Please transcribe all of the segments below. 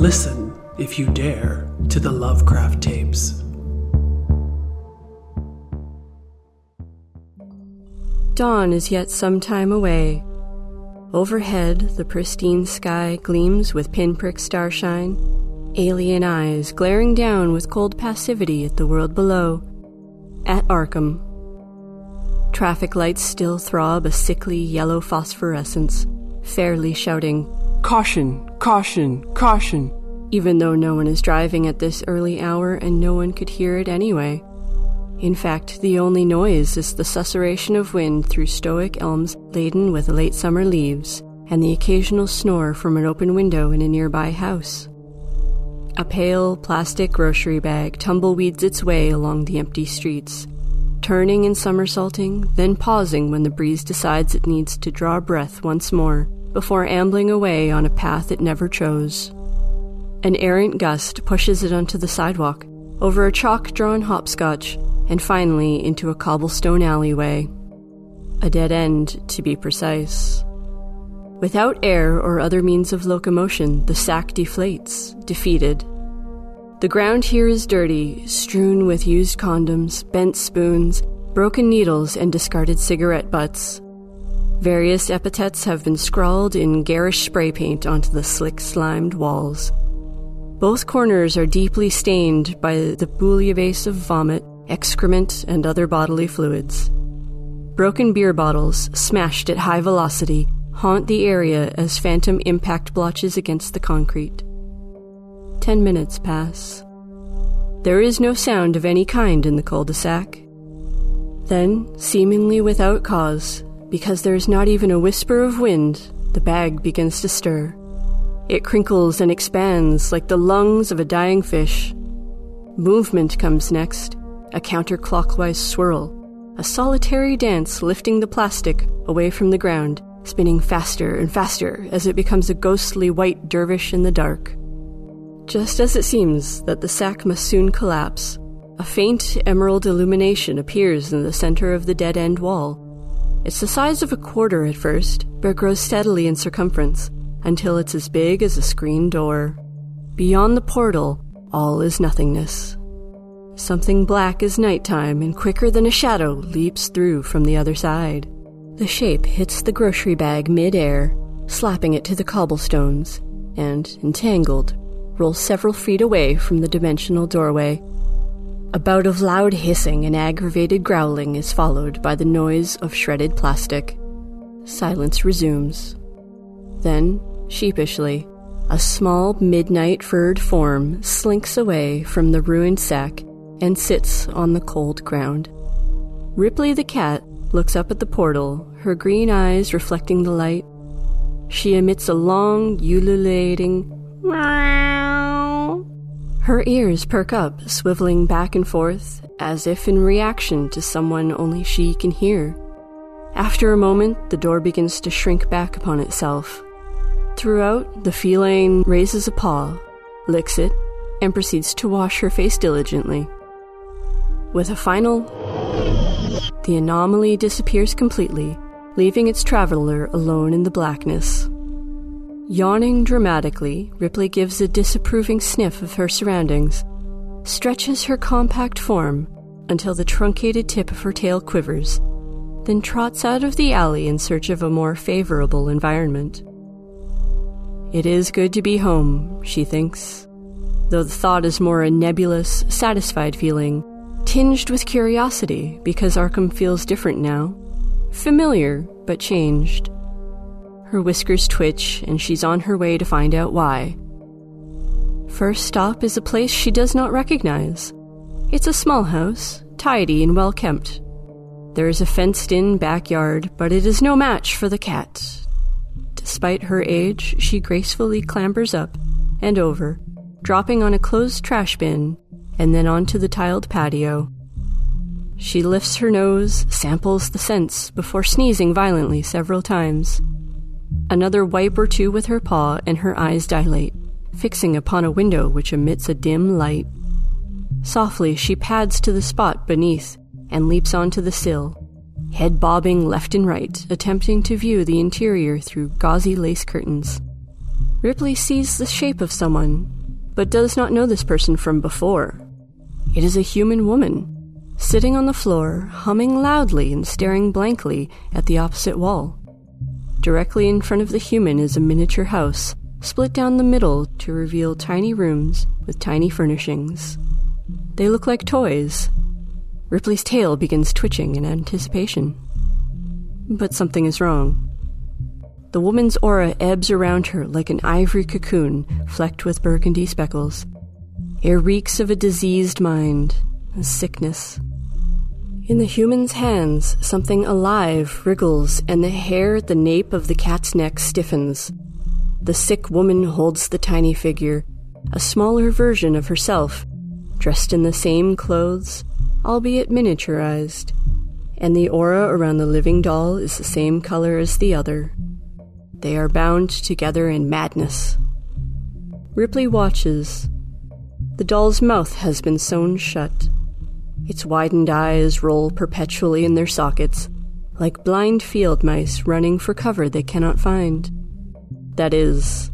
Listen, if you dare, to the Lovecraft tapes. Dawn is yet some time away. Overhead, the pristine sky gleams with pinprick starshine, alien eyes glaring down with cold passivity at the world below. At Arkham. Traffic lights still throb a sickly yellow phosphorescence, fairly shouting, Caution, caution, caution, even though no one is driving at this early hour and no one could hear it anyway. In fact, the only noise is the susurration of wind through stoic elms laden with late summer leaves, and the occasional snore from an open window in a nearby house. A pale plastic grocery bag tumbleweeds its way along the empty streets, turning and somersaulting, then pausing when the breeze decides it needs to draw breath once more before ambling away on a path it never chose. An errant gust pushes it onto the sidewalk, over a chalk drawn hopscotch, and finally into a cobblestone alleyway. A dead end, to be precise. Without air or other means of locomotion, the sack deflates, defeated. The ground here is dirty, strewn with used condoms, bent spoons, broken needles, and discarded cigarette butts. Various epithets have been scrawled in garish spray paint onto the slick slimed walls. Both corners are deeply stained by the bouillabaisse of vomit, excrement, and other bodily fluids. Broken beer bottles, smashed at high velocity, haunt the area as phantom impact blotches against the concrete. Ten minutes pass. There is no sound of any kind in the cul de sac. Then, seemingly without cause, because there is not even a whisper of wind, the bag begins to stir. It crinkles and expands like the lungs of a dying fish. Movement comes next, a counterclockwise swirl, a solitary dance lifting the plastic away from the ground, spinning faster and faster as it becomes a ghostly white dervish in the dark. Just as it seems that the sack must soon collapse, a faint emerald illumination appears in the center of the dead end wall. It's the size of a quarter at first, but grows steadily in circumference until it's as big as a screen door. Beyond the portal, all is nothingness. Something black as nighttime and quicker than a shadow leaps through from the other side. The shape hits the grocery bag mid-air, slapping it to the cobblestones, and, entangled, rolls several feet away from the dimensional doorway. A bout of loud hissing and aggravated growling is followed by the noise of shredded plastic. Silence resumes. Then, sheepishly, a small midnight furred form slinks away from the ruined sack and sits on the cold ground. Ripley the cat looks up at the portal, her green eyes reflecting the light. She emits a long, ululating. Her ears perk up, swiveling back and forth, as if in reaction to someone only she can hear. After a moment, the door begins to shrink back upon itself. Throughout, the feline raises a paw, licks it, and proceeds to wash her face diligently. With a final, the anomaly disappears completely, leaving its traveler alone in the blackness. Yawning dramatically, Ripley gives a disapproving sniff of her surroundings, stretches her compact form until the truncated tip of her tail quivers, then trots out of the alley in search of a more favorable environment. It is good to be home, she thinks, though the thought is more a nebulous, satisfied feeling, tinged with curiosity because Arkham feels different now. Familiar, but changed. Her whiskers twitch, and she's on her way to find out why. First stop is a place she does not recognize. It's a small house, tidy and well kept. There is a fenced in backyard, but it is no match for the cat. Despite her age, she gracefully clambers up and over, dropping on a closed trash bin and then onto the tiled patio. She lifts her nose, samples the scents before sneezing violently several times. Another wipe or two with her paw, and her eyes dilate, fixing upon a window which emits a dim light. Softly, she pads to the spot beneath and leaps onto the sill, head bobbing left and right, attempting to view the interior through gauzy lace curtains. Ripley sees the shape of someone, but does not know this person from before. It is a human woman, sitting on the floor, humming loudly and staring blankly at the opposite wall. Directly in front of the human is a miniature house, split down the middle to reveal tiny rooms with tiny furnishings. They look like toys. Ripley's tail begins twitching in anticipation. But something is wrong. The woman's aura ebbs around her like an ivory cocoon flecked with burgundy speckles. It reeks of a diseased mind, a sickness. In the human's hands, something alive wriggles, and the hair at the nape of the cat's neck stiffens. The sick woman holds the tiny figure, a smaller version of herself, dressed in the same clothes, albeit miniaturized, and the aura around the living doll is the same color as the other. They are bound together in madness. Ripley watches, the doll's mouth has been sewn shut. Its widened eyes roll perpetually in their sockets, like blind field mice running for cover they cannot find. That is,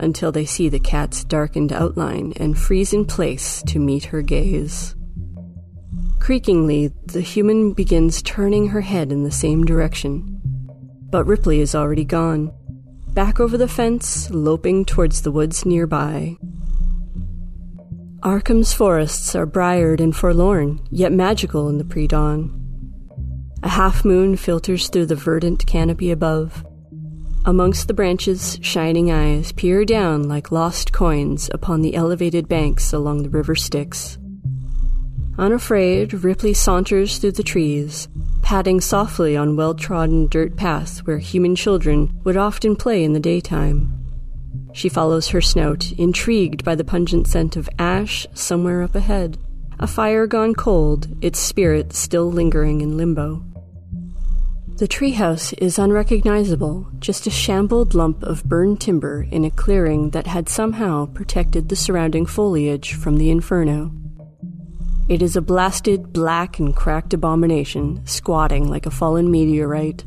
until they see the cat's darkened outline and freeze in place to meet her gaze. Creakingly, the human begins turning her head in the same direction. But Ripley is already gone, back over the fence, loping towards the woods nearby. Arkham's forests are briared and forlorn, yet magical in the pre dawn. A half moon filters through the verdant canopy above. Amongst the branches, shining eyes peer down like lost coins upon the elevated banks along the river Styx. Unafraid, Ripley saunters through the trees, padding softly on well trodden dirt paths where human children would often play in the daytime. She follows her snout, intrigued by the pungent scent of ash somewhere up ahead, a fire gone cold, its spirit still lingering in limbo. The treehouse is unrecognizable, just a shambled lump of burned timber in a clearing that had somehow protected the surrounding foliage from the inferno. It is a blasted, black, and cracked abomination, squatting like a fallen meteorite.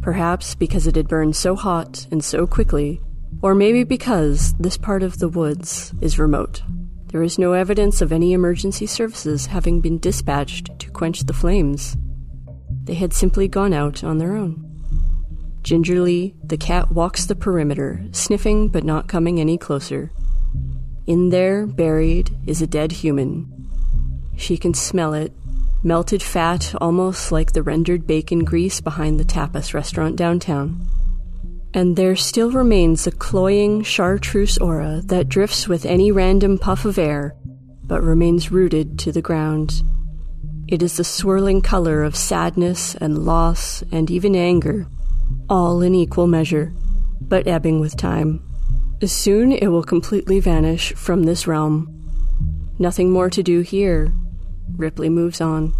Perhaps because it had burned so hot and so quickly, or maybe because this part of the woods is remote. There is no evidence of any emergency services having been dispatched to quench the flames. They had simply gone out on their own. Gingerly, the cat walks the perimeter, sniffing but not coming any closer. In there, buried, is a dead human. She can smell it, melted fat almost like the rendered bacon grease behind the tapas restaurant downtown and there still remains a cloying chartreuse aura that drifts with any random puff of air, but remains rooted to the ground. It is the swirling color of sadness and loss and even anger, all in equal measure, but ebbing with time. Soon it will completely vanish from this realm. Nothing more to do here. Ripley moves on.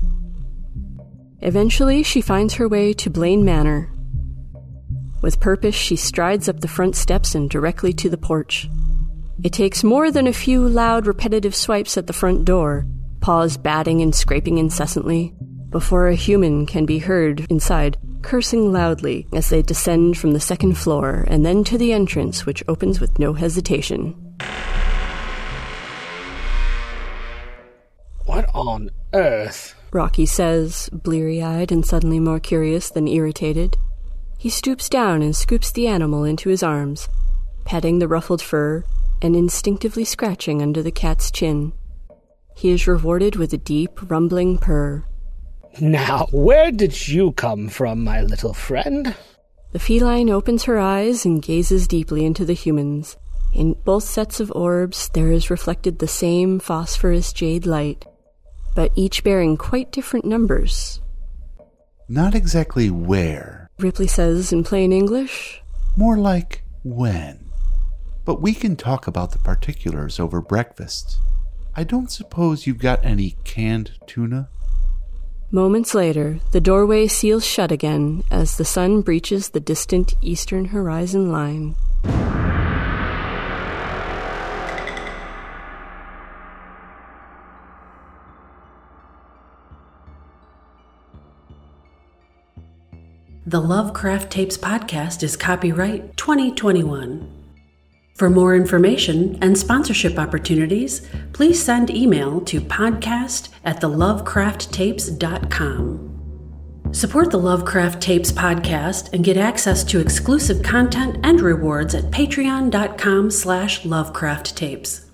Eventually, she finds her way to Blaine Manor, with purpose, she strides up the front steps and directly to the porch. It takes more than a few loud, repetitive swipes at the front door, paws batting and scraping incessantly, before a human can be heard inside, cursing loudly as they descend from the second floor and then to the entrance, which opens with no hesitation. What on earth? Rocky says, bleary eyed and suddenly more curious than irritated. He stoops down and scoops the animal into his arms, petting the ruffled fur and instinctively scratching under the cat's chin. He is rewarded with a deep, rumbling purr. Now, where did you come from, my little friend? The feline opens her eyes and gazes deeply into the humans. In both sets of orbs, there is reflected the same phosphorus jade light, but each bearing quite different numbers. Not exactly where, Ripley says in plain English. More like when. But we can talk about the particulars over breakfast. I don't suppose you've got any canned tuna? Moments later, the doorway seals shut again as the sun breaches the distant eastern horizon line. The Lovecraft Tapes podcast is copyright 2021. For more information and sponsorship opportunities, please send email to podcast at thelovecrafttapes.com. Support the Lovecraft Tapes podcast and get access to exclusive content and rewards at patreon.com slash lovecrafttapes.